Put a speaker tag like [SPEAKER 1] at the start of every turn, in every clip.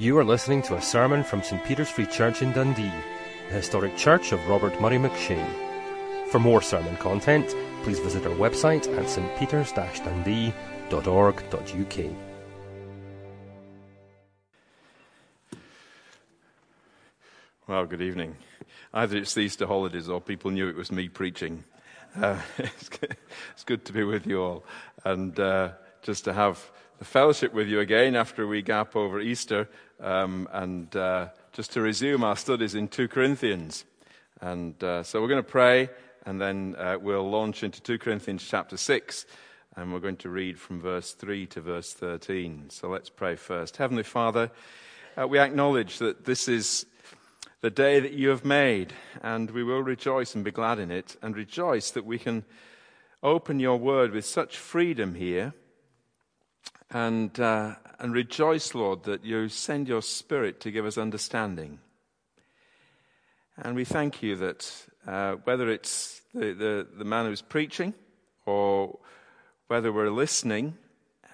[SPEAKER 1] You are listening to a sermon from St Peter's Free Church in Dundee, the historic church of Robert Murray McCheyne. For more sermon content, please visit our website at stpeters-dundee.org.uk.
[SPEAKER 2] Well, good evening. Either it's the Easter holidays or people knew it was me preaching. Uh, it's, good, it's, good, to be with you all and uh, just to have the fellowship with you again after we gap over Easter um, and uh, just to resume our studies in 2 Corinthians. And uh, so we're going to pray and then uh, we'll launch into 2 Corinthians chapter 6 and we're going to read from verse 3 to verse 13. So let's pray first. Heavenly Father, uh, we acknowledge that this is the day that you have made, and we will rejoice and be glad in it, and rejoice that we can open your word with such freedom here and, uh, and rejoice, Lord, that you send your Spirit to give us understanding. And we thank you that uh, whether it's the, the, the, man who's preaching or whether we're listening,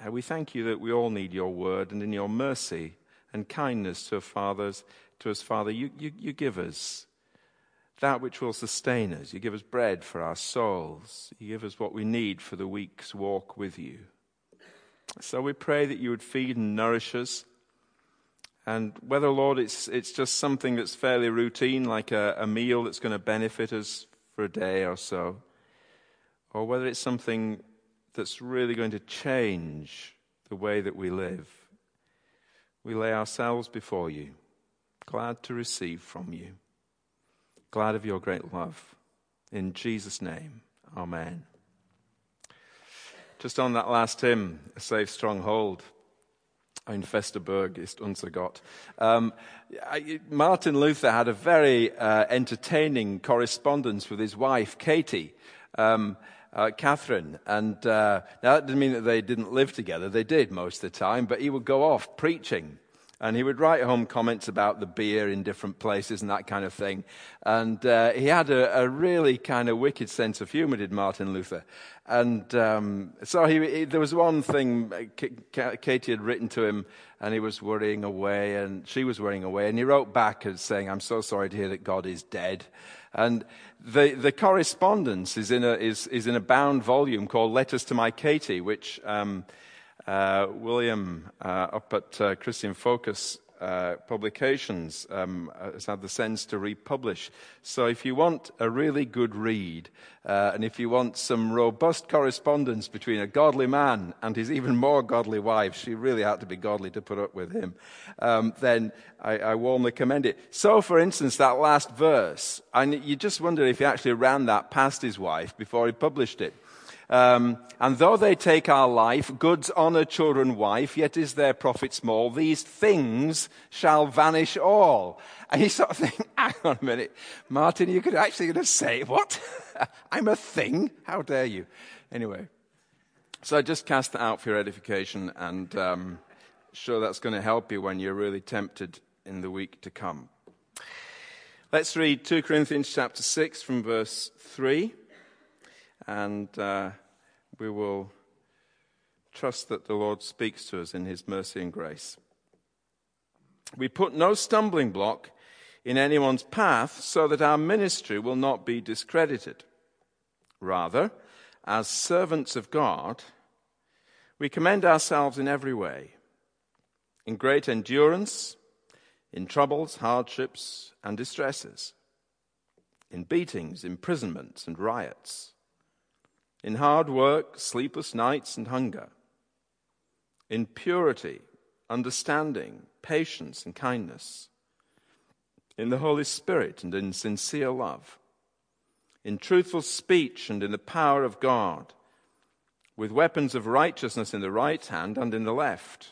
[SPEAKER 2] uh, we thank you that we all need your word and in your mercy and kindness to fathers, to us, Father, you, you, you give us that which will sustain us. You give us bread for our souls. You give us what we need for the week's walk with you. So we pray that you would feed and nourish us. And whether, Lord, it's, it's just something that's fairly routine, like a, a meal that's going to benefit us for a day or so, or whether it's something that's really going to change the way that we live, we lay ourselves before you, glad to receive from you, glad of your great love. In Jesus' name, amen. Just on that last hymn, A Safe Stronghold, Ein fester Burg ist unser Gott. Um, Martin Luther had a very uh, entertaining correspondence with his wife, Katie. Um, uh, Catherine. And uh, now that didn't mean that they didn't live together. They did most of the time, but he would go off preaching and he would write home comments about the beer in different places and that kind of thing. And uh, he had a, a, really kind of wicked sense of humor, did Martin Luther. And um, so he, he, there was one thing uh, Katie had written to him, and he was worrying away, and she was worrying away. And he wrote back saying, I'm so sorry to hear that God is dead. And the, the correspondence is in, a, is, is in a bound volume called Letters to My Katie, which. Um, William uh, up at uh, Christian Focus uh, Publications um, has had the sense to republish. So if you want a really good read, uh, and if you want some robust correspondence between a godly man and his even more godly wife, she really had to be godly to put up with him, um, then I, I, warmly commend it. So, for instance, that last verse, and you just wonder if he actually ran that past his wife before he published it. Um, and though they take our life, goods, honor, children, wife, yet is their profit small. These things shall vanish all. And you sort of think, hang on a minute, Martin, you could actually going to say, what? I'm a thing? How dare you? Anyway, so I just cast that out for your edification and um, sure that's going to help you when you're really tempted in the week to come. Let's read 2 Corinthians chapter 6 from verse 3 and uh, we will trust that the Lord speaks to us in his mercy and grace. We put no stumbling block in anyone's path so that our ministry will not be discredited. Rather, as servants of God, we commend ourselves in every way, in great endurance, in troubles, hardships, and distresses, in beatings, imprisonments, and riots in hard work, sleepless nights, and hunger, in purity, understanding, patience, and kindness, in the Holy Spirit and in sincere love, in truthful speech and in the power of God, with weapons of righteousness in the right hand and in the left,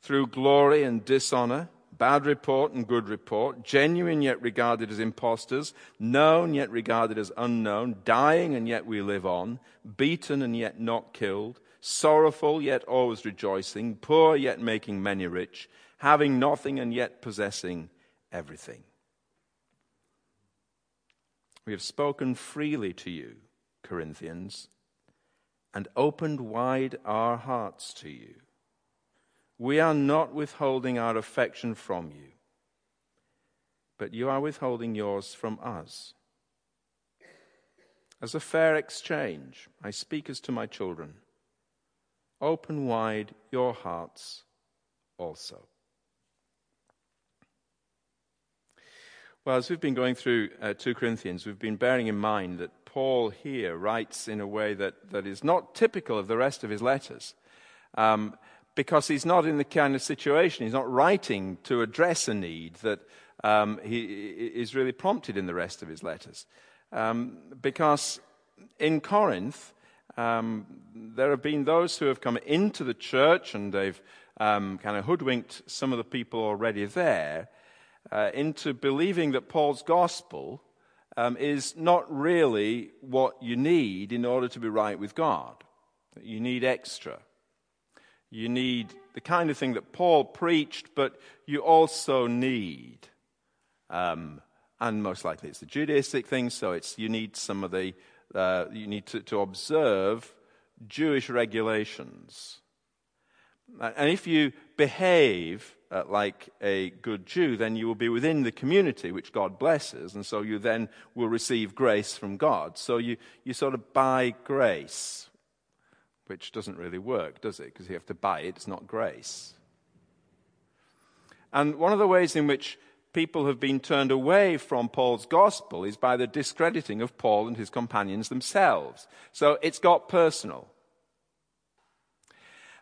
[SPEAKER 2] through glory and dishonor bad report and good report, genuine yet regarded as impostors, known yet regarded as unknown, dying and yet we live on, beaten and yet not killed, sorrowful yet always rejoicing, poor yet making many rich, having nothing and yet possessing everything. We have spoken freely to you, Corinthians, and opened wide our hearts to you. We are not withholding our affection from you, but you are withholding yours from us. As a fair exchange, I speak as to my children. Open wide your hearts also. Well, as we've been going through uh, 2 Corinthians, we've been bearing in mind that Paul here writes in a way that, that is not typical of the rest of his letters. Um, because he's not in the kind of situation, he's not writing to address a need that um, he is really prompted in the rest of his letters. Um, because in Corinth, um, there have been those who have come into the church and they've um, kind of hoodwinked some of the people already there uh, into believing that Paul's gospel um, is not really what you need in order to be right with God. You need extra. You need the kind of thing that Paul preached, but you also need, um, and most likely it's the Judaistic thing, so it's you need some of the, uh, you need to, to observe Jewish regulations. And if you behave uh, like a good Jew, then you will be within the community which God blesses, and so you then will receive grace from God. So you, you sort of buy grace which doesn't really work, does it? Because you have to buy it, it's not grace. And one of the ways in which people have been turned away from Paul's gospel is by the discrediting of Paul and his companions themselves. So it's got personal.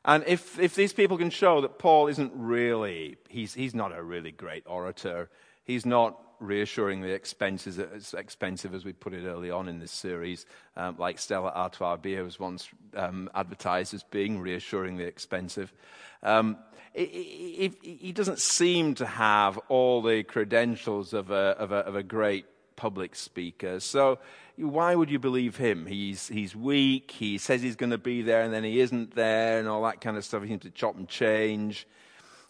[SPEAKER 2] And if, if these people can show that Paul isn't really, he's, he's not a really great orator, he's not reassuringly expensive, as expensive as we put it early on in this series, um, like Stella Artois Beer was once um, advertised as being reassuringly expensive. Um, he doesn't seem to have all the credentials of a, of, a, of a, great public speaker. So why would you believe him? He's, he's weak. He says he's going to be there and then he isn't there and all that kind of stuff. He seems to chop and change.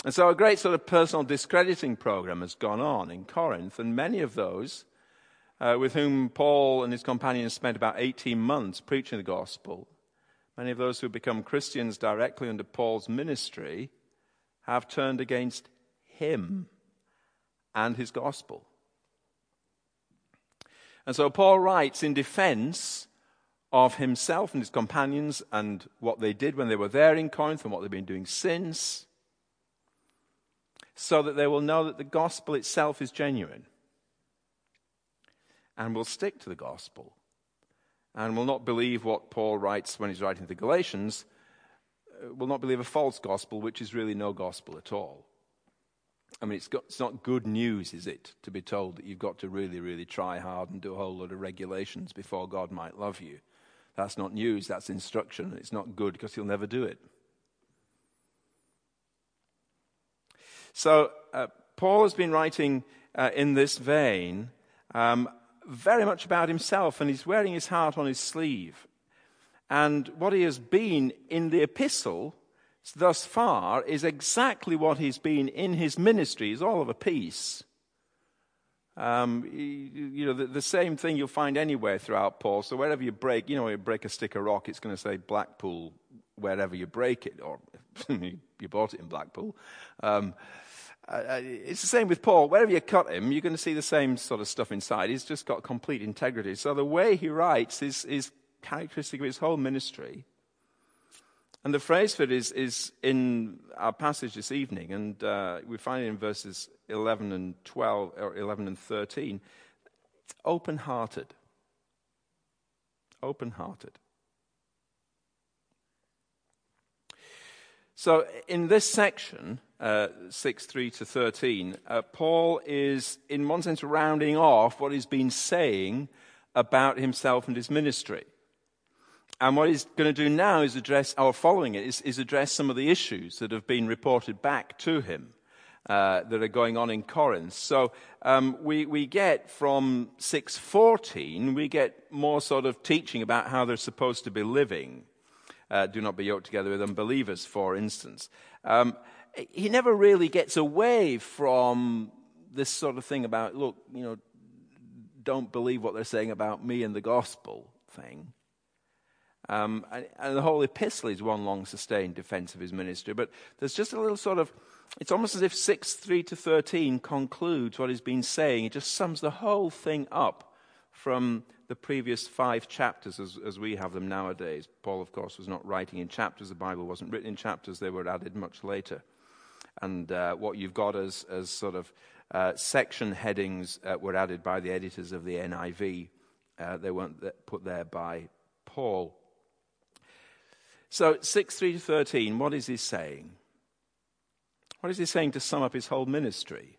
[SPEAKER 2] And so a great sort of personal discrediting program has gone on in Corinth, and many of those uh, with whom Paul and his companions spent about 18 months preaching the gospel, many of those who become Christians directly under Paul's ministry, have turned against him and his gospel. And so Paul writes in defense of himself and his companions and what they did when they were there in Corinth and what they've been doing since so that they will know that the gospel itself is genuine and will stick to the gospel and will not believe what Paul writes when he's writing to the Galatians, uh, will not believe a false gospel, which is really no gospel at all. I mean, it's, got, it's not good news, is it, to be told that you've got to really, really try hard and do a whole lot of regulations before God might love you. That's not news, that's instruction. It's not good because he'll never do it. So, uh, Paul has been writing uh, in this vein um, very much about himself, and he's wearing his heart on his sleeve. And what he has been in the epistle thus far is exactly what he's been in his ministry. He's all of a piece. Um, you know, the, the, same thing you'll find anywhere throughout Paul. So wherever you break, you know, you break a stick of rock, it's going to say Blackpool wherever you break it, or bought it in Blackpool. Um, uh, it's the same with Paul. Wherever you cut him, you're going to see the same sort of stuff inside. He's just got complete integrity. So the way he writes is, is characteristic of his whole ministry. And the phrase for it is, is in our passage this evening, and uh, we find it in verses 11 and 12, or 11 and 13. It's open hearted. Open hearted. So, in this section, uh, 6 3 to 13, uh, Paul is, in one sense, rounding off what he's been saying about himself and his ministry. And what he's going to do now is address, or following it, is, is address some of the issues that have been reported back to him uh, that are going on in Corinth. So um, we, we get from 614, we get more sort of teaching about how they're supposed to be living uh, do not be yoked together with unbelievers, for instance. Um, he never really gets away from this sort of thing about, look, you know, don't believe what they're saying about me and the gospel thing. Um, and, and, the whole epistle is one long sustained defense of his ministry. But there's just a little sort of, it's almost as if 6 3 to 13 concludes what he's been saying. It just sums the whole thing up from the previous five chapters as, as we have them nowadays. Paul, of course, was not writing in chapters. The Bible wasn't written in chapters, they were added much later. And uh, what you've got as, as sort of uh, section headings uh, were added by the editors of the NIV. Uh, they weren't put there by Paul. So, 6 3 to 13, what is he saying? What is he saying to sum up his whole ministry?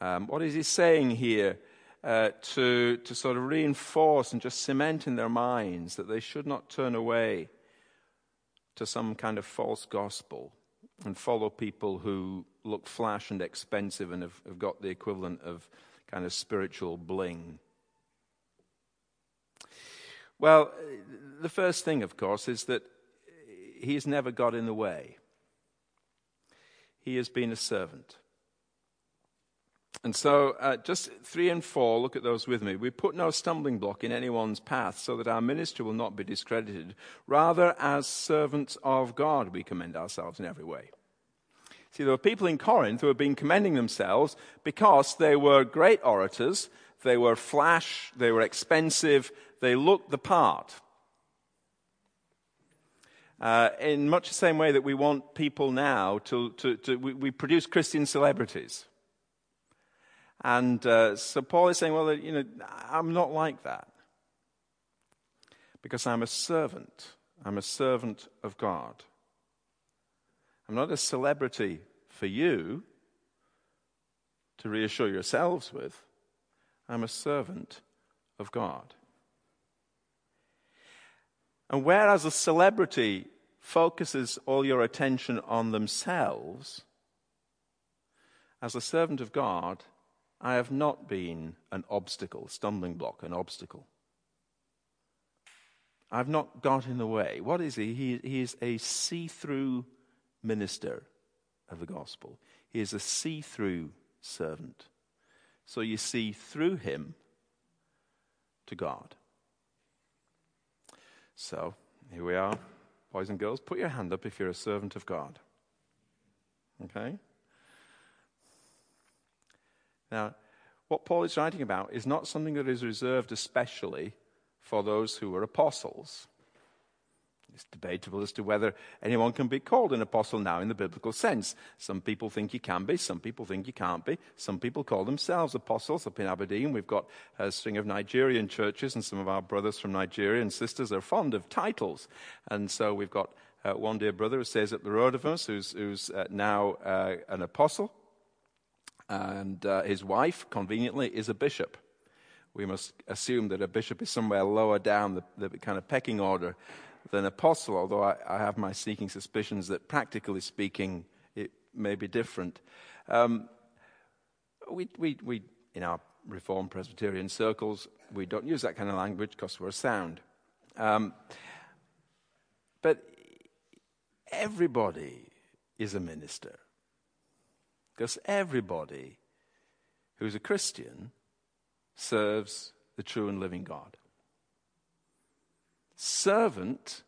[SPEAKER 2] Um, what is he saying here uh, to, to sort of reinforce and just cement in their minds that they should not turn away to some kind of false gospel and follow people who look flash and expensive and have, have got the equivalent of kind of spiritual bling? Well, the first thing, of course, is that he has never got in the way. He has been a servant. And so, uh, just three and four, look at those with me. We put no stumbling block in anyone's path so that our ministry will not be discredited. Rather, as servants of God, we commend ourselves in every way. See, there were people in Corinth who had been commending themselves because they were great orators, they were flash, they were expensive, they looked the part. Uh, in much the same way that we want people now to, to, to we, we, produce Christian celebrities. And uh, so Paul is saying, well, you know, I'm not like that. Because I'm a servant. I'm a servant of God. I'm not a celebrity for you to reassure yourselves with. I'm a servant of God. And whereas a celebrity focuses all your attention on themselves, as a servant of God, I have not been an obstacle, stumbling block, an obstacle. I've not got in the way. What is he? He, he is a see through minister of the gospel. He is a see through servant. So you see through him to God. So, here we are. Boys and girls, put your hand up if you're a servant of God. Okay? Now, what Paul is writing about is not something that is reserved especially for those who were apostles. It's debatable as to whether anyone can be called an apostle now in the biblical sense. Some people think you can be, some people think you can't be. Some people call themselves apostles. Up in Aberdeen, we've got a string of Nigerian churches, and some of our brothers from Nigeria and sisters are fond of titles. And so we've got uh, one dear brother who says up the road of us, who's, who's uh, now uh, an apostle, and uh, his wife, conveniently, is a bishop we must assume that a bishop is somewhere lower down the, the, kind of pecking order than apostle, although I, I, have my sneaking suspicions that practically speaking, it may be different. Um, we, we, we, in our Reformed Presbyterian circles, we don't use that kind of language because we're sound. Um, but everybody is a minister. Because everybody who's a Christian serves the true and living God. Servant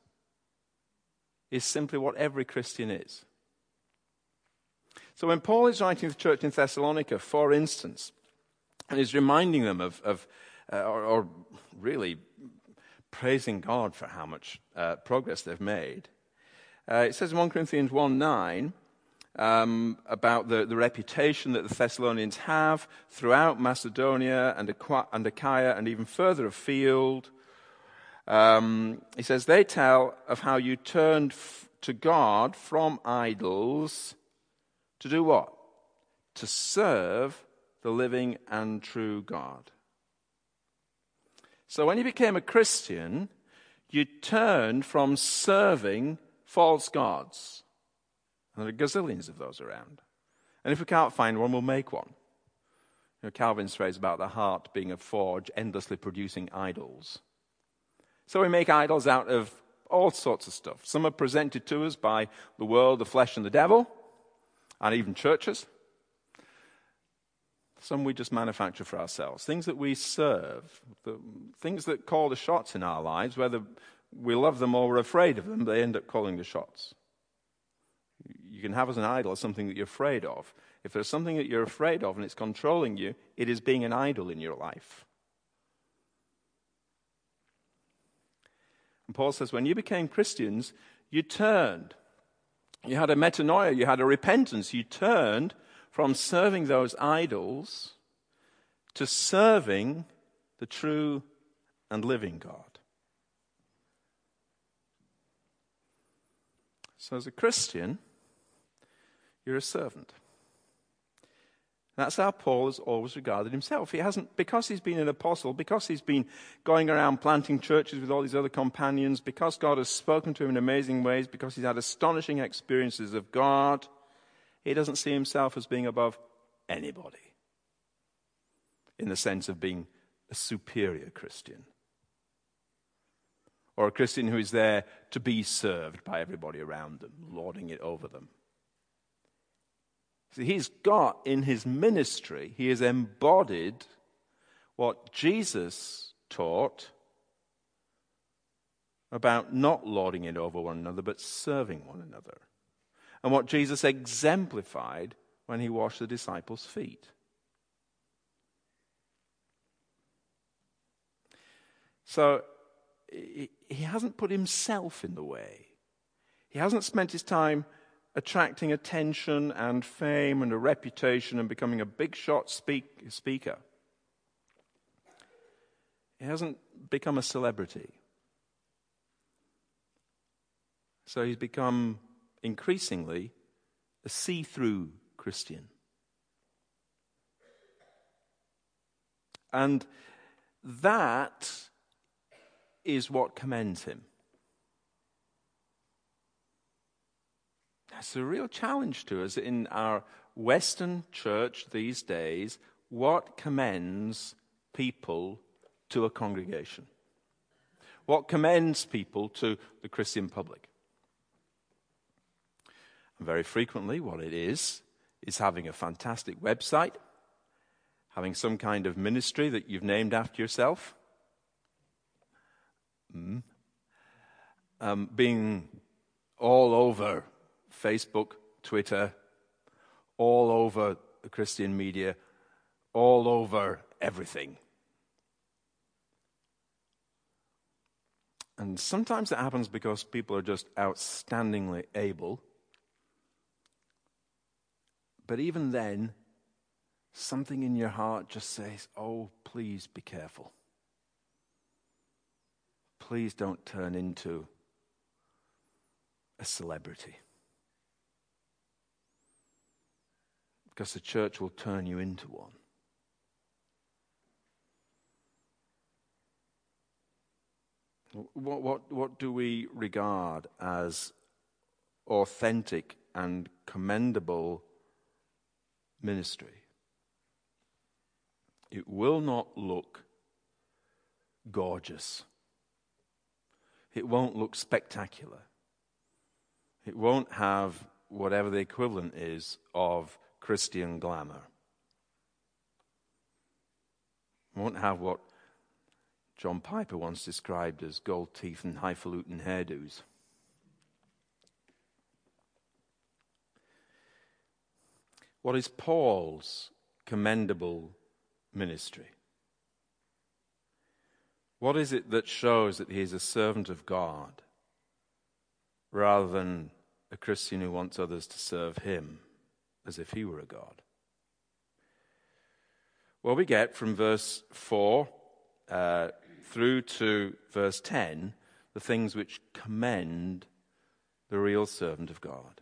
[SPEAKER 2] is simply what every Christian is. So when Paul is writing to the church in Thessalonica, for instance, and he's reminding them of, of uh, or, or, really praising God for how much uh, progress they've made, uh, it says in 1 Corinthians 1 9, um, about the, the, reputation that the Thessalonians have throughout Macedonia and, and Achaia and even further afield. Um, he says, They tell of how you turned f- to God from idols to do what? To serve the living and true God. So when you became a Christian, you turned from serving false gods. And there are gazillions of those around. And if we can't find one, we'll make one. You know, Calvin's phrase about the heart being a forge, endlessly producing idols. So we make idols out of all sorts of stuff. Some are presented to us by the world, the flesh, and the devil, and even churches. Some we just manufacture for ourselves. Things that we serve, the, things that call the shots in our lives, whether we love them or we're afraid of them, they end up calling the shots. You can have as an idol something that you're afraid of. If there's something that you're afraid of and it's controlling you, it is being an idol in your life. And Paul says, when you became Christians, you turned. You had a metanoia, you had a repentance. You turned from serving those idols to serving the true and living God. So, as a Christian, you're a servant. That's how Paul has always regarded himself. He hasn't, because he's been an apostle, because he's been going around planting churches with all these other companions, because God has spoken to him in amazing ways, because he's had astonishing experiences of God, he doesn't see himself as being above anybody in the sense of being a superior Christian or a Christian who is there to be served by everybody around them, lording it over them. He's got in his ministry, he has embodied what Jesus taught about not lording it over one another, but serving one another. And what Jesus exemplified when he washed the disciples' feet. So he hasn't put himself in the way. He hasn't spent his time attracting attention and fame and a reputation and becoming a big shot speak, speaker. He hasn't become a celebrity. So he's become increasingly a see through Christian. And that is what commends him. That's a real challenge to us in our Western church these days. What commends people to a congregation? What commends people to the Christian public? And very frequently, what it is, is having a fantastic website, having some kind of ministry that you've named after yourself, mm. um, being all over Facebook, Twitter, all over the Christian media, all over everything. And sometimes it happens because people are just outstandingly able. But even then, something in your heart just says, Oh, please be careful. Please don't turn into a celebrity. Because the church will turn you into one. What, what, what do we regard as authentic and commendable ministry? It will not look gorgeous. It won't look spectacular. It won't have whatever the equivalent is of Christian glamour. won't have what John Piper once described as gold teeth and highfalutin hairdos. What is Paul's commendable ministry? What is it that shows that he is a servant of God rather than a Christian who wants others to serve him? As if he were a God. Well, we get from verse 4 uh, through to verse 10 the things which commend the real servant of God.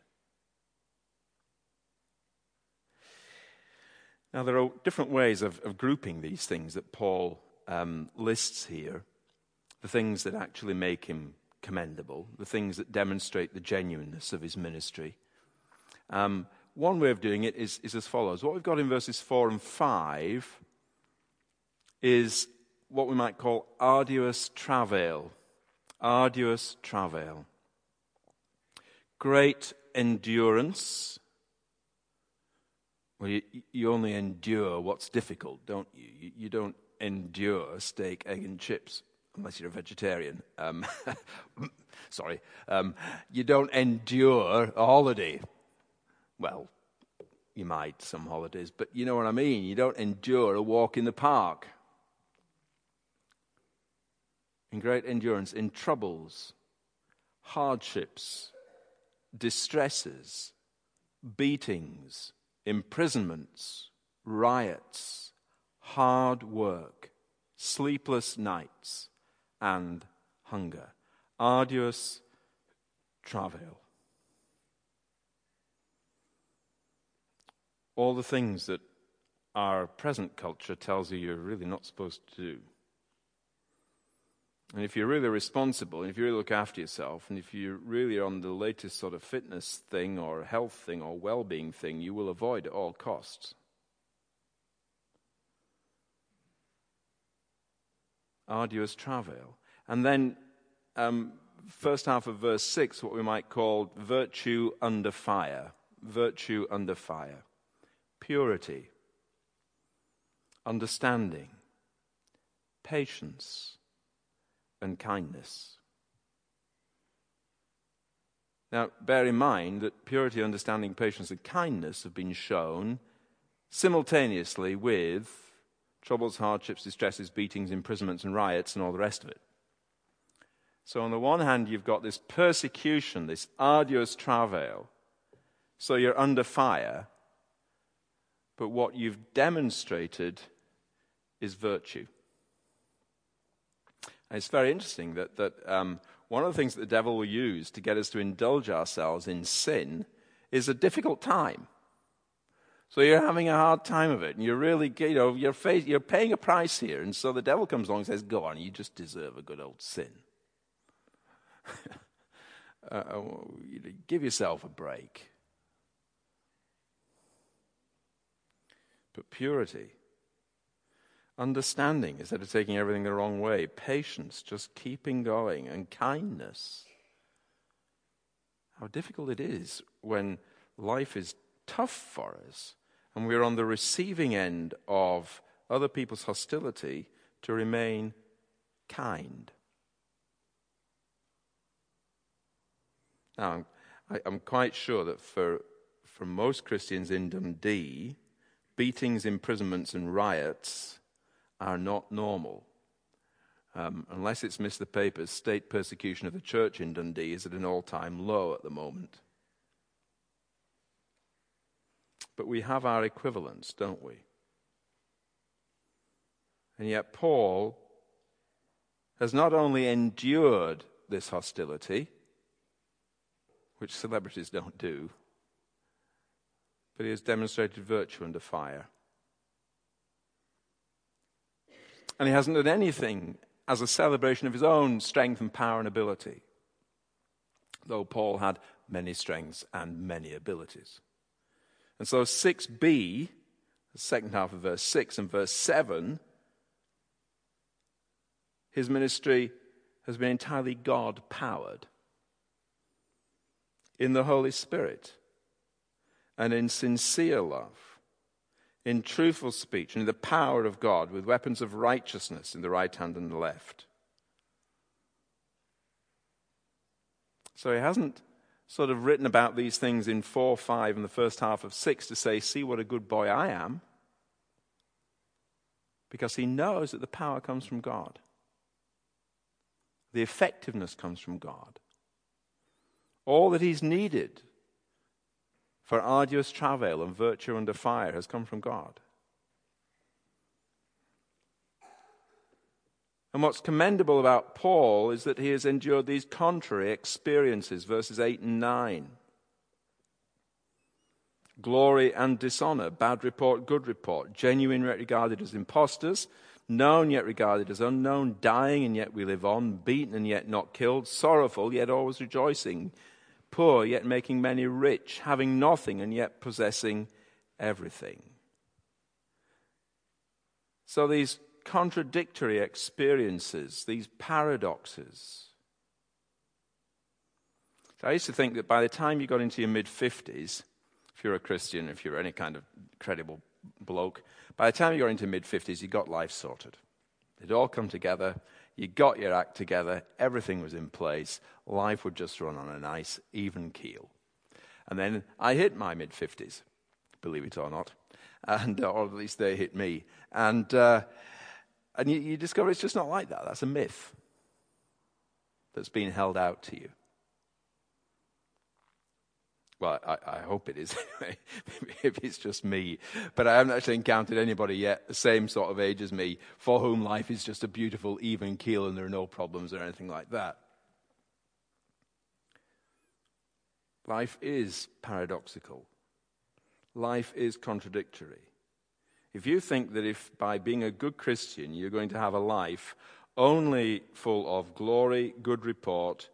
[SPEAKER 2] Now, there are different ways of, of grouping these things that Paul um, lists here the things that actually make him commendable, the things that demonstrate the genuineness of his ministry. Um, one way of doing it is, is as follows. What we've got in verses 4 and 5 is what we might call arduous travail. Arduous travail. Great endurance. Well, you, you only endure what's difficult, don't you? you? You don't endure steak, egg, and chips unless you're a vegetarian. Um, sorry. Um, you don't endure a holiday. Well, you might some holidays, but you know what I mean. You don't endure a walk in the park. In great endurance, in troubles, hardships, distresses, beatings, imprisonments, riots, hard work, sleepless nights, and hunger, arduous travail. All the things that our present culture tells you you're really not supposed to do. And if you're really responsible, and if you really look after yourself, and if you really are on the latest sort of fitness thing or health thing or well being thing, you will avoid at all costs. Arduous travail. And then, um, first half of verse 6, what we might call virtue under fire. Virtue under fire. Purity. Understanding. Patience and kindness. Now, bear in mind that purity, understanding, patience, and kindness have been shown simultaneously with troubles, hardships, distresses, beatings, imprisonments, and riots, and all the rest of it. So, on the one hand, you've got this persecution, this arduous travail, so you're under fire, but what you've demonstrated is virtue. And it's very interesting that, that um, one of the things that the devil will use to get us to indulge ourselves in sin is a difficult time. So you're having a hard time of it, and you're really, you know, you're, face, you're paying a price here. And so the devil comes along and says, Go on, you just deserve a good old sin. uh, uh give yourself a break. But purity understanding instead of taking everything the wrong way, patience, just keeping going, and kindness. How difficult it is when life is tough for us and we're on the receiving end of other people's hostility to remain kind. Now, I, am quite sure that for, for most Christians in Dundee, beatings, imprisonments, and riots are not normal. Um, unless it's missed the papers, state persecution of the church in Dundee is at an all time low at the moment. But we have our equivalents, don't we? And yet, Paul has not only endured this hostility, which celebrities don't do, but he has demonstrated virtue under fire. And he hasn't done anything as a celebration of his own strength and power and ability, though Paul had many strengths and many abilities. And so 6b, the second half of verse 6 and verse 7, his ministry has been entirely God powered in the Holy Spirit and in sincere love in truthful speech and in the power of God with weapons of righteousness in the right hand and the left. So he hasn't sort of written about these things in 4, 5, and the first half of 6 to say, see what a good boy I am. Because he knows that the power comes from God, the effectiveness comes from God. All that he's needed for arduous travail and virtue under fire has come from God. And what's commendable about Paul is that he has endured these contrary experiences, verses 8 and 9. Glory and dishonor, bad report, good report, genuine yet regarded as impostors, known yet regarded as unknown, dying and yet we live on, beaten and yet not killed, sorrowful yet always rejoicing, poor, yet making many rich, having nothing, and yet possessing everything. So these contradictory experiences, these paradoxes. So I used to think that by the time you got into your mid 50s, if you're a Christian, if you're any kind of credible bloke, by the time you got into mid 50s, you got life sorted. It'd all come together. You got your act together, everything was in place, life would just run on a nice, even keel. And then I hit my mid 50s, believe it or not, and, or at least they hit me. And, uh, and you, you discover it's just not like that. That's a myth that's been held out to you. Well, I, I, hope it is. Maybe it's just me. But I haven't actually encountered anybody yet, the same sort of age as me, for whom life is just a beautiful, even keel and there are no problems or anything like that. Life is paradoxical. Life is contradictory. If you think that if by being a good Christian you're going to have a life only full of glory, good report,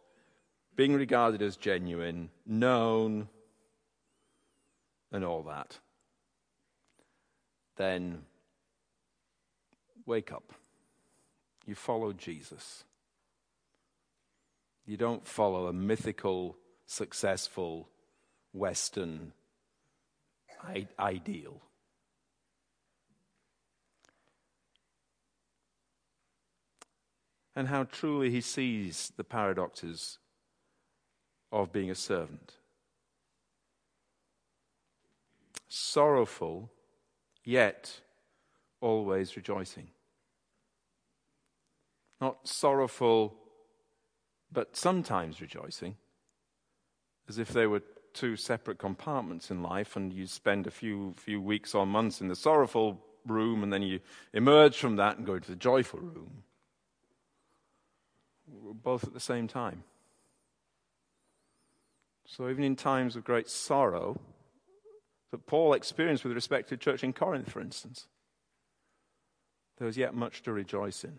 [SPEAKER 2] being regarded as genuine, known, and all that, then wake up. You follow Jesus. You don't follow a mythical, successful Western ideal. And how truly he sees the paradoxes of being a servant. Sorrowful, yet always rejoicing. Not sorrowful, but sometimes rejoicing, as if they were two separate compartments in life, and you spend a few, few weeks or months in the sorrowful room, and then you emerge from that and go to the joyful room. Both at the same time. So, even in times of great sorrow that Paul experienced with respect to the church in Corinth, for instance, there was yet much to rejoice in.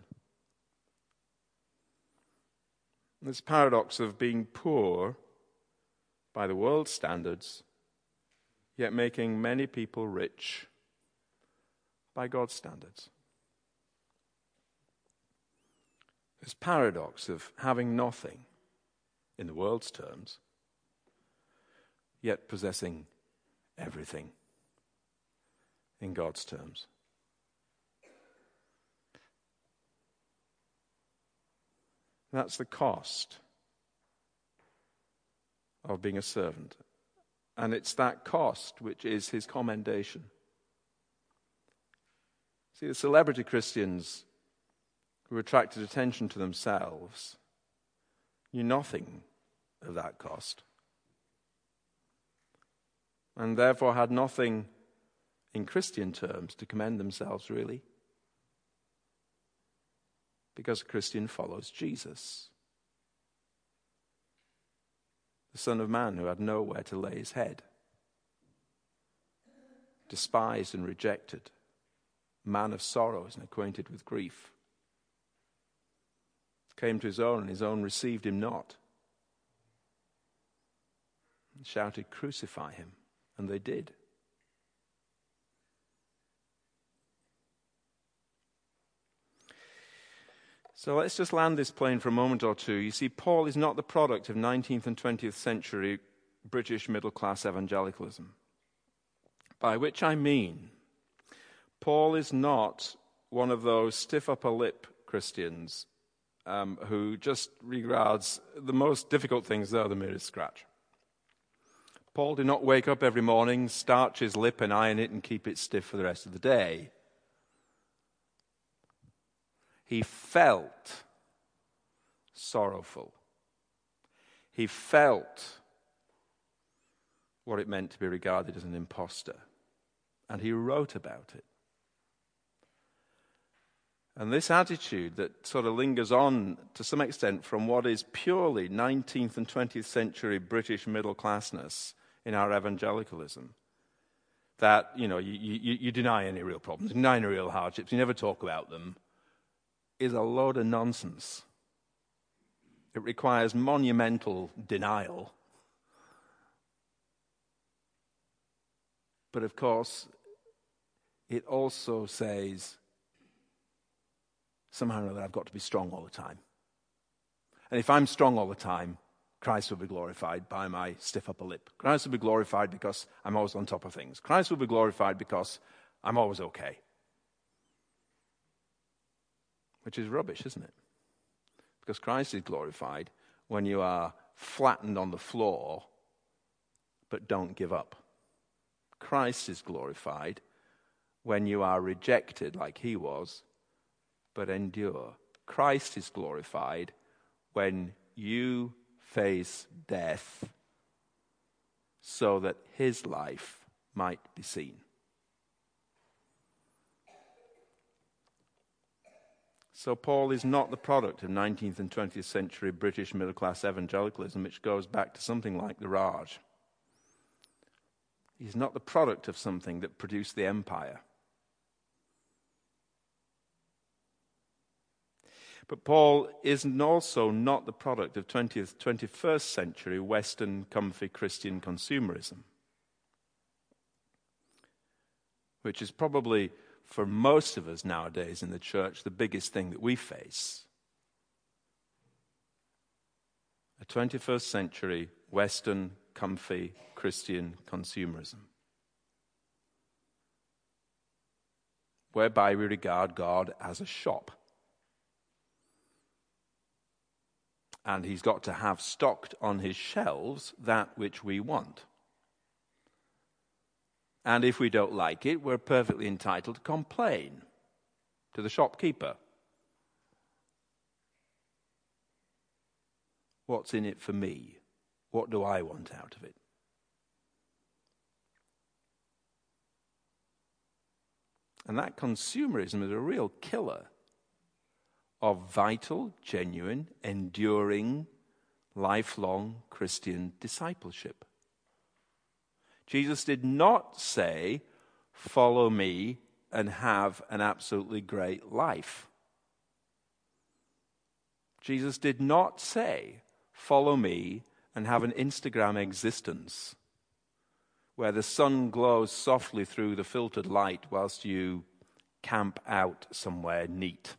[SPEAKER 2] This paradox of being poor by the world's standards, yet making many people rich by God's standards. This paradox of having nothing in the world's terms yet possessing everything in God's terms. That's the cost of being a servant. And it's that cost which is his commendation. See, the celebrity Christians who attracted attention to themselves knew nothing of that cost and therefore had nothing in Christian terms to commend themselves, really. Because a Christian follows Jesus, the Son of Man who had nowhere to lay his head, despised and rejected, man of sorrows and acquainted with grief. Came to his own, and his own received him not. And shouted, Crucify him. And they did. So let's just land this plane for a moment or two. You see, Paul is not the product of 19th and 20th century British middle class evangelicalism. By which I mean, Paul is not one of those stiff upper lip Christians um, who just regards the most difficult things, though, the merest scratch. Paul did not wake up every morning, starch his lip and iron it and keep it stiff for the rest of the day. He felt sorrowful. He felt what it meant to be regarded as an impostor. And he wrote about it. And this attitude that sort of lingers on to some extent from what is purely 19th and 20th century British middle classness in our evangelicalism. That, you know, you, you, you deny any real problems, you deny any real hardships, you never talk about them, is a load of nonsense. It requires monumental denial. But of course, it also says somehow or other I've got to be strong all the time. And if I'm strong all the time, Christ will be glorified by my stiff upper lip. Christ will be glorified because I'm always on top of things. Christ will be glorified because I'm always okay. Which is rubbish, isn't it? Because Christ is glorified when you are flattened on the floor but don't give up. Christ is glorified when you are rejected like he was but endure. Christ is glorified when you face death so that his life might be seen. So, Paul is not the product of 19th and 20th century British middle class evangelicalism, which goes back to something like the Raj. He's not the product of something that produced the empire. But Paul is also not the product of 20th, 21st century Western comfy Christian consumerism, which is probably for most of us nowadays in the church, the biggest thing that we face. A 21st century Western, comfy Christian consumerism. Whereby we regard God as a shop. And he's got to have stocked on his shelves that which we want. And if we don't like it, we're perfectly entitled to complain to the shopkeeper. What's in it for me? What do I want out of it? And that consumerism is a real killer of vital, genuine, enduring, lifelong Christian discipleship. Jesus did not say, Follow me and have an absolutely great life. Jesus did not say, Follow me and have an Instagram existence where the sun glows softly through the filtered light whilst you camp out somewhere neat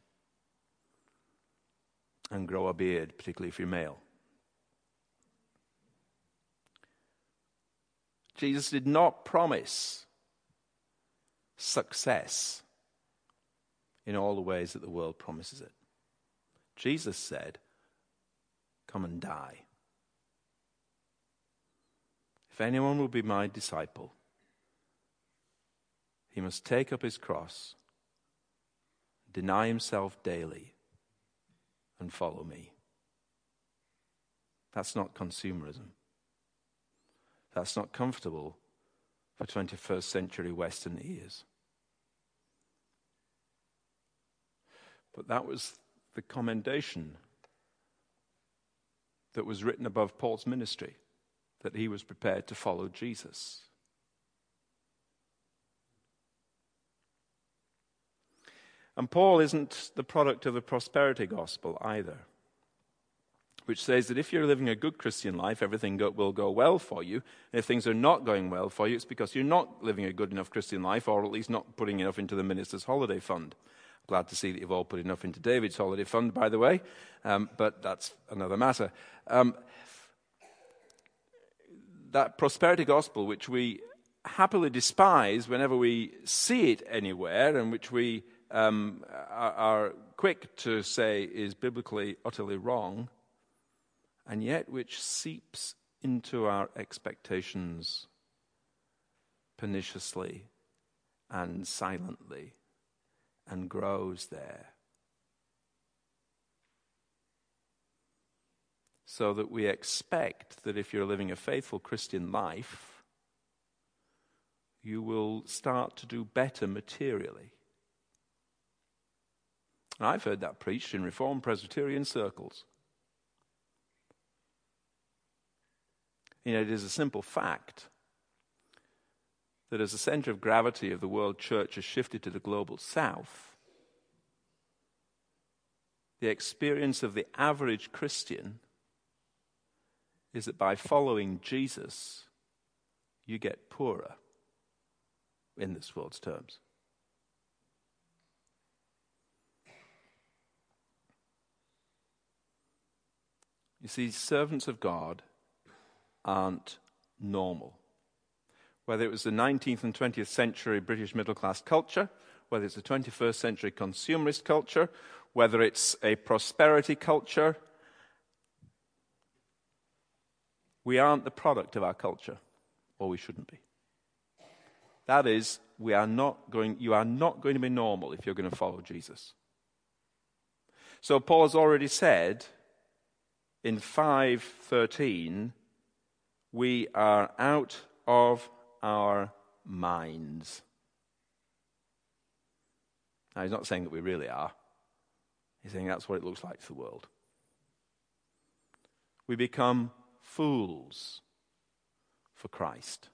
[SPEAKER 2] and grow a beard, particularly if you're male. Jesus did not promise success in all the ways that the world promises it. Jesus said, Come and die. If anyone will be my disciple, he must take up his cross, deny himself daily, and follow me. That's not consumerism. That's not comfortable for 21st century Western ears. But that was the commendation that was written above Paul's ministry that he was prepared to follow Jesus. And Paul isn't the product of the prosperity gospel either which says that if you're living a good Christian life, everything go, will go well for you. And if things are not going well for you, it's because you're not living a good enough Christian life, or at least not putting enough into the minister's holiday fund. Glad to see that you've all put enough into David's holiday fund, by the way, um, but that's another matter. Um, that prosperity gospel, which we happily despise whenever we see it anywhere, and which we um, are, are quick to say is biblically utterly wrong, and yet which seeps into our expectations perniciously and silently and grows there. So that we expect that if you're living a faithful Christian life, you will start to do better materially. And I've heard that preached in Reformed Presbyterian circles. You know, it is a simple fact that as the center of gravity of the world church has shifted to the global south, the experience of the average Christian is that by following Jesus, you get poorer in this world's terms. You see, servants of God aren't normal. Whether it was the 19th and 20th century British middle class culture, whether it's the 21st century consumerist culture, whether it's a prosperity culture. We aren't the product of our culture, or we shouldn't be. That is, we are not going, you are not going to be normal if you're going to follow Jesus. So Paul has already said in 513, we are out of our minds. Now, he's not saying that we really are. He's saying that's what it looks like to the world. We become fools for Christ.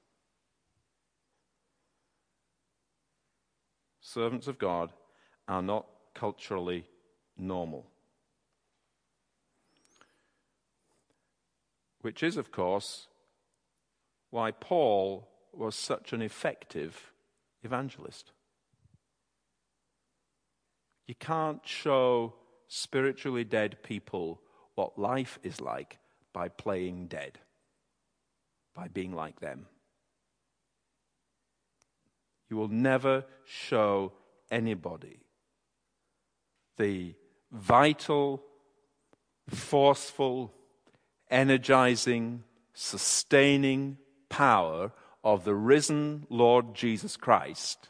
[SPEAKER 2] Servants of God are not culturally normal. Which is, of course, why Paul was such an effective evangelist. You can't show spiritually dead people what life is like by playing dead, by being like them. You will never show anybody the vital, forceful, energizing, sustaining power of the risen Lord Jesus Christ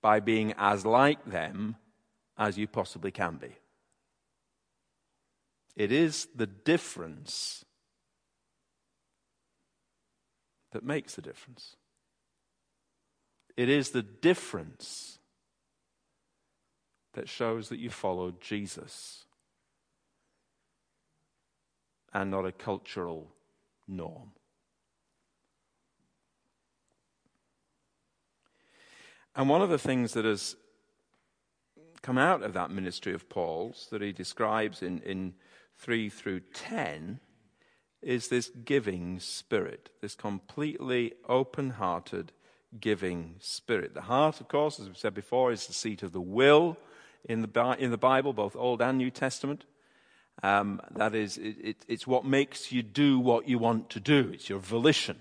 [SPEAKER 2] by being as like them as you possibly can be. It is the difference that makes the difference. It is the difference that shows that you follow Jesus and not a cultural norm. And one of the things that has come out of that ministry of Paul's that he describes in, in 3 through 10 is this giving spirit, this completely open hearted giving spirit. The heart, of course, as we've said before, is the seat of the will in the, in the Bible, both Old and New Testament. Um, that is, it, it, it's what makes you do what you want to do, it's your volition.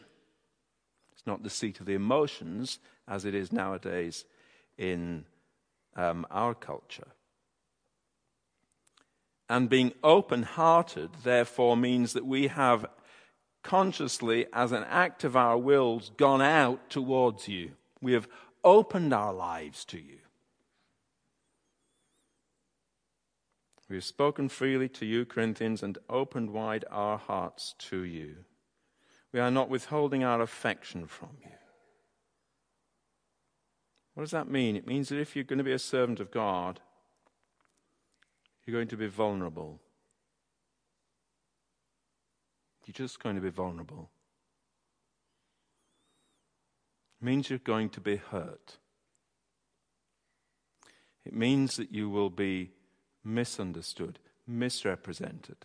[SPEAKER 2] It's not the seat of the emotions as it is nowadays in um, our culture. And being open hearted, therefore, means that we have consciously, as an act of our wills, gone out towards you. We have opened our lives to you. We have spoken freely to you, Corinthians, and opened wide our hearts to you. We are not withholding our affection from you. What does that mean? It means that if you're going to be a servant of God, you're going to be vulnerable. You're just going to be vulnerable. It means you're going to be hurt. It means that you will be misunderstood, misrepresented.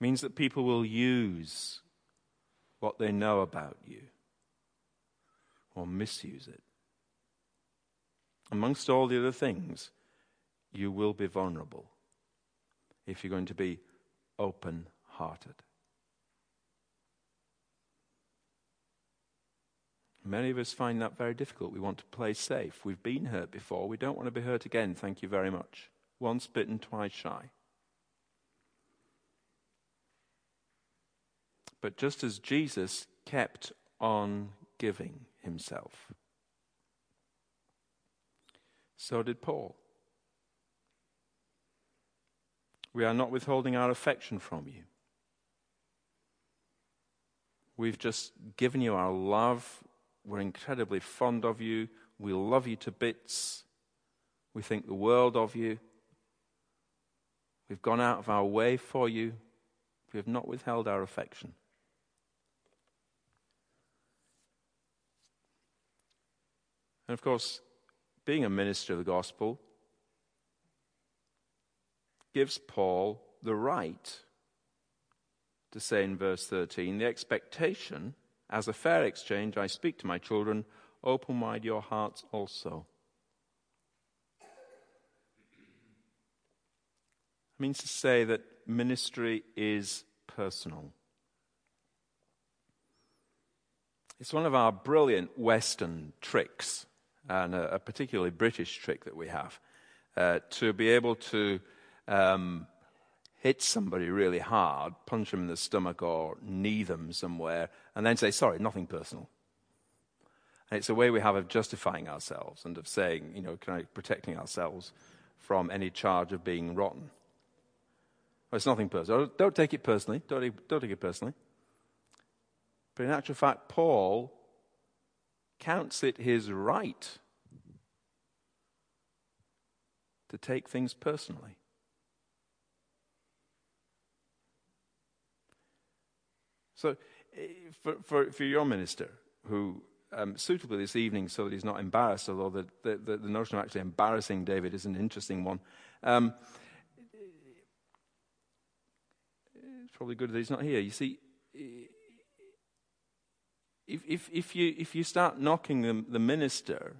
[SPEAKER 2] Means that people will use what they know about you or misuse it. Amongst all the other things, you will be vulnerable if you're going to be open hearted. Many of us find that very difficult. We want to play safe. We've been hurt before. We don't want to be hurt again. Thank you very much. Once bitten, twice shy. But just as Jesus kept on giving himself, so did Paul. We are not withholding our affection from you. We've just given you our love. We're incredibly fond of you. We love you to bits. We think the world of you. We've gone out of our way for you. We have not withheld our affection. And of course, being a minister of the gospel gives Paul the right to say in verse 13, the expectation, as a fair exchange, I speak to my children, open wide your hearts also. It means to say that ministry is personal. It's one of our brilliant Western tricks, and a, a particularly British trick that we have, uh, to be able to um, hit somebody really hard, punch them in the stomach or knee them somewhere, and then say, sorry, nothing personal. And it's a way we have of justifying ourselves and of saying, you know, kind of protecting ourselves from any charge of being rotten. Well, it's nothing personal. Don't take it personally. Don't, don't take it personally. But in actual fact, Paul counts it his right to take things personally. So, eh, for, for, for your minister, who um, suitably this evening so that he's not embarrassed, although the, the, the, the notion of actually embarrassing David is an interesting one. Um, it's probably good that he's not here. You see, if, if, if, you, if you start knocking the, the minister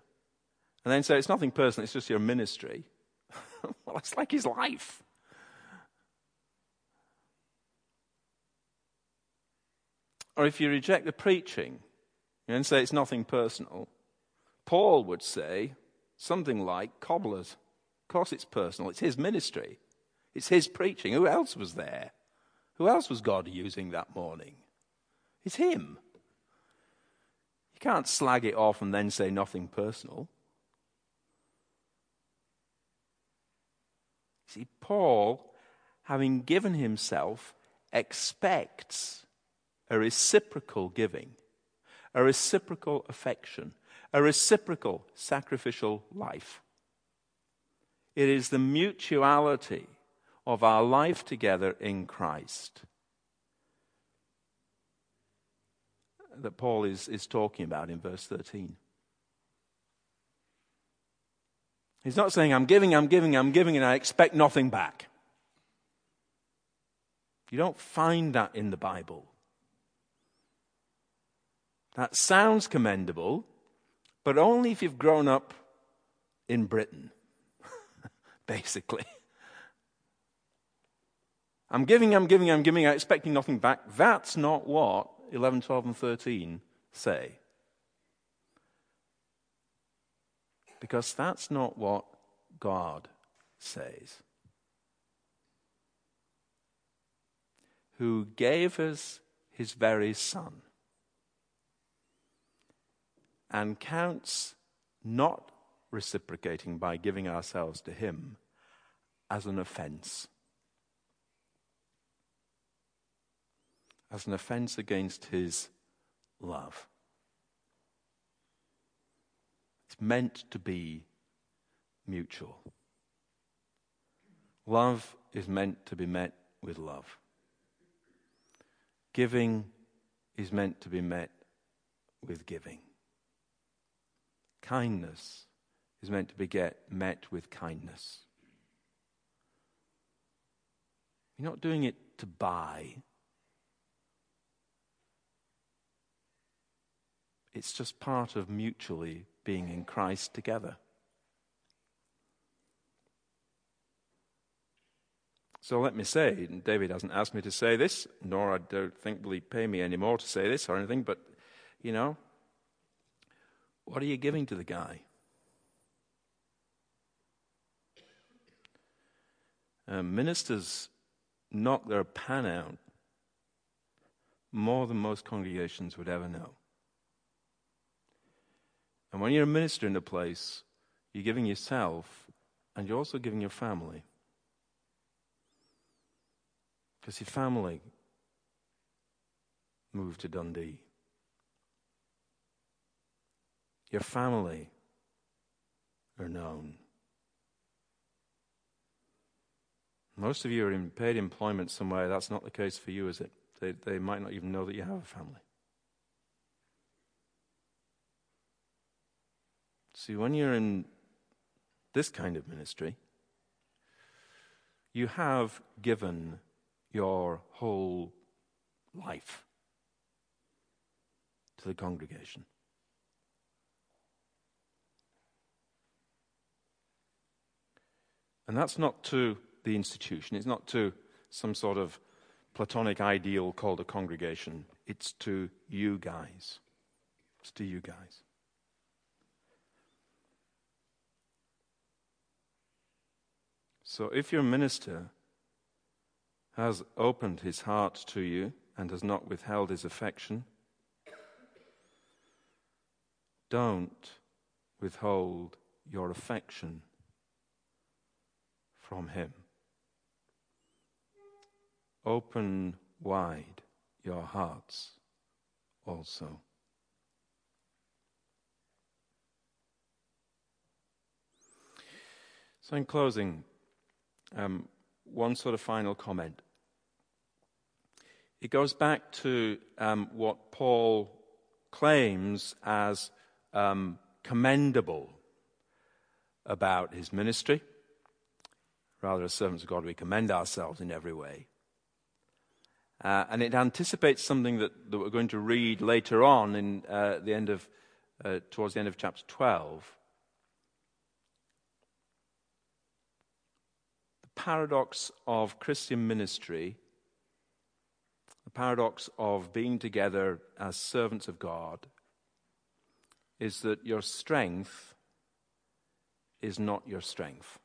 [SPEAKER 2] and then say it's nothing personal, it's just your ministry, well, it's like his life. Or if you reject the preaching and say it's nothing personal, Paul would say something like cobblers. Of course, it's personal. It's his ministry, it's his preaching. Who else was there? Who else was God using that morning? It's him. You can't slag it off and then say nothing personal. See, Paul, having given himself, expects a reciprocal giving a reciprocal affection, a reciprocal sacrificial life. It is the mutuality of our life together in Christ that Paul is, is talking about in verse 13. He's not saying, I'm giving, I'm giving, I'm giving, and I expect nothing back. You don't find that in the Bible. That sounds commendable, but only if you've grown up in Britain, basically. I'm giving, I'm giving, I'm giving, I'm expecting nothing back. That's not what 11, 12, and 13 say. Because that's not what God says. Who gave us his very Son and counts not reciprocating by giving ourselves to Him as an offense. As an offense against His love. It's meant to be mutual. Love is meant to be met with love. Giving is meant to be met with giving. Kindness is meant to be get, met with kindness. You're not doing it to buy. It's just part of mutually being in Christ together. So let me say, David hasn't asked me to say this, nor I don't think will he pay me any more to say this or anything, but, you know, what are you giving to the guy? Uh, ministers knock their pan out more than most congregations would ever know. And when you're a minister in a place, you're giving yourself and you're also giving your family. Because your family moved to Dundee. Your family are known. Most of you are in paid employment somewhere. That's not the case for you, is it? They, they might not even know that you have a family. See, when you're in this kind of ministry, you have given your whole life to the congregation. And that's not to the institution, it's not to some sort of platonic ideal called a congregation, it's to you guys. It's to you guys. So if your minister has opened his heart to you and has not withheld his affection, don't withhold your affection from him. Open wide your hearts also. So, in closing, um, one sort of final comment. It goes back to um, what Paul claims as um, commendable about his ministry. Rather, as servants of God, we commend ourselves in every way. Uh, and it anticipates something that, that, we're going to read later on in uh, the end of, uh, towards the end of chapter 12. The paradox of Christian ministry, the paradox of being together as servants of God, is that your strength is not your strength.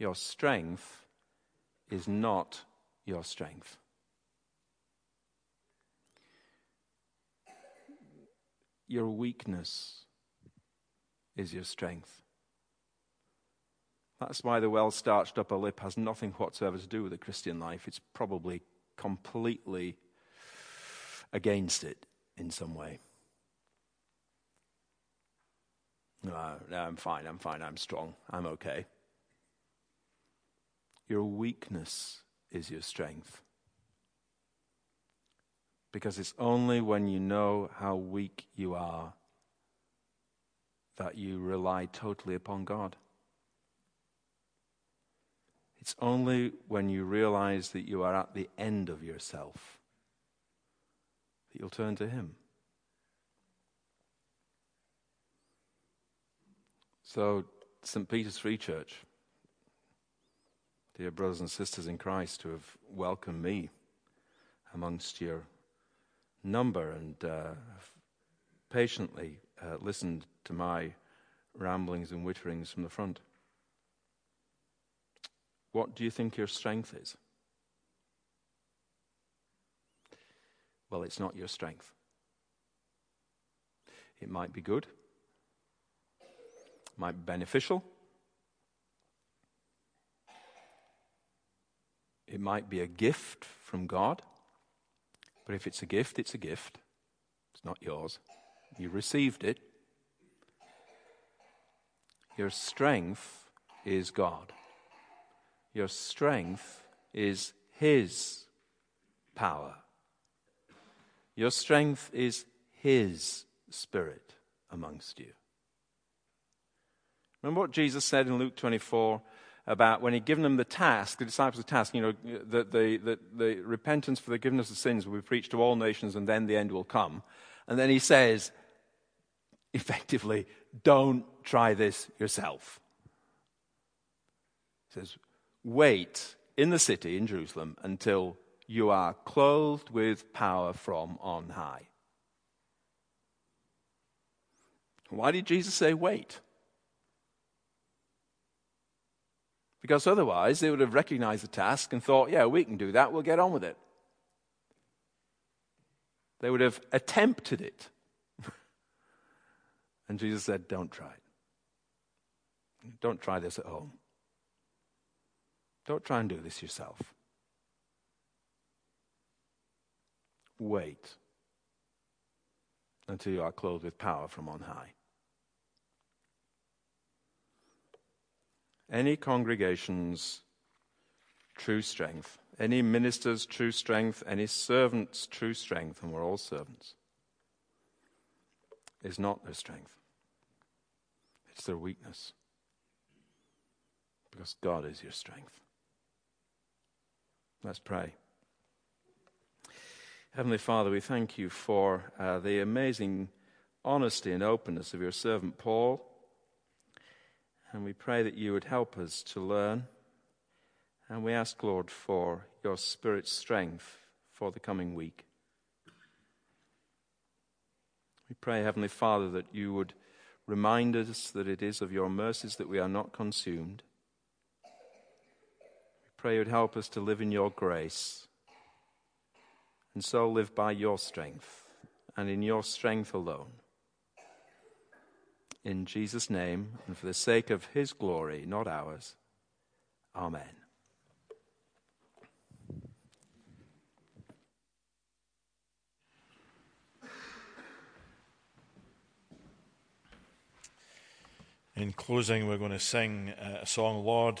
[SPEAKER 2] Your strength is not your strength. Your weakness is your strength. That's why the well starched upper lip has nothing whatsoever to do with the Christian life. It's probably completely against it in some way. No, no, I'm fine, I'm fine, I'm strong, I'm okay. Your weakness is your strength. Because it's only when you know how weak you are that you rely totally upon God. It's only when you realize that you are at the end of yourself that you'll turn to Him. So, St. Peter's Free Church, dear brothers and sisters in Christ who have welcomed me amongst your number and uh, patiently uh, listened to my ramblings and witterings from the front. What do you think your strength is? Well, it's not your strength. It might be good, might be beneficial, it might be a gift from God. But if it's a gift, it's a gift. It's not yours. You received it. Your strength is God. Your strength is His power. Your strength is His Spirit amongst you. Remember what Jesus said in Luke 24 about when He'd given them the task, the disciples task, you know, that the, the, the repentance for the forgiveness of sins will be preached to all nations and then the end will come. And then He says, effectively, don't try this yourself. He says, wait in the city in Jerusalem until you are clothed with power from on high. Why did Jesus say wait? Because otherwise they would have recognized the task and thought, yeah, we can do that, we'll get on with it. They would have attempted it. and Jesus said, don't try it. Don't try this at home. Don't try and do this yourself. Wait until you are clothed with power from on high. Any congregation's true strength, any minister's true strength, any servant's true strength, and we're all servants, is not their strength, it's their weakness. Because God is your strength. Let's pray. Heavenly Father, we thank you for uh, the amazing honesty and openness of your servant Paul. And we pray that you would help us to learn. And we ask, Lord, for your Spirit's strength for the coming week. We pray, Heavenly Father, that you would remind us that it is of your mercies that we are not consumed. We pray you would help us to live in your grace and so live by your strength and in your strength alone. In Jesus' name and for the sake of his glory, not ours. Amen.
[SPEAKER 3] In closing, we're going to sing uh, a song, Lord.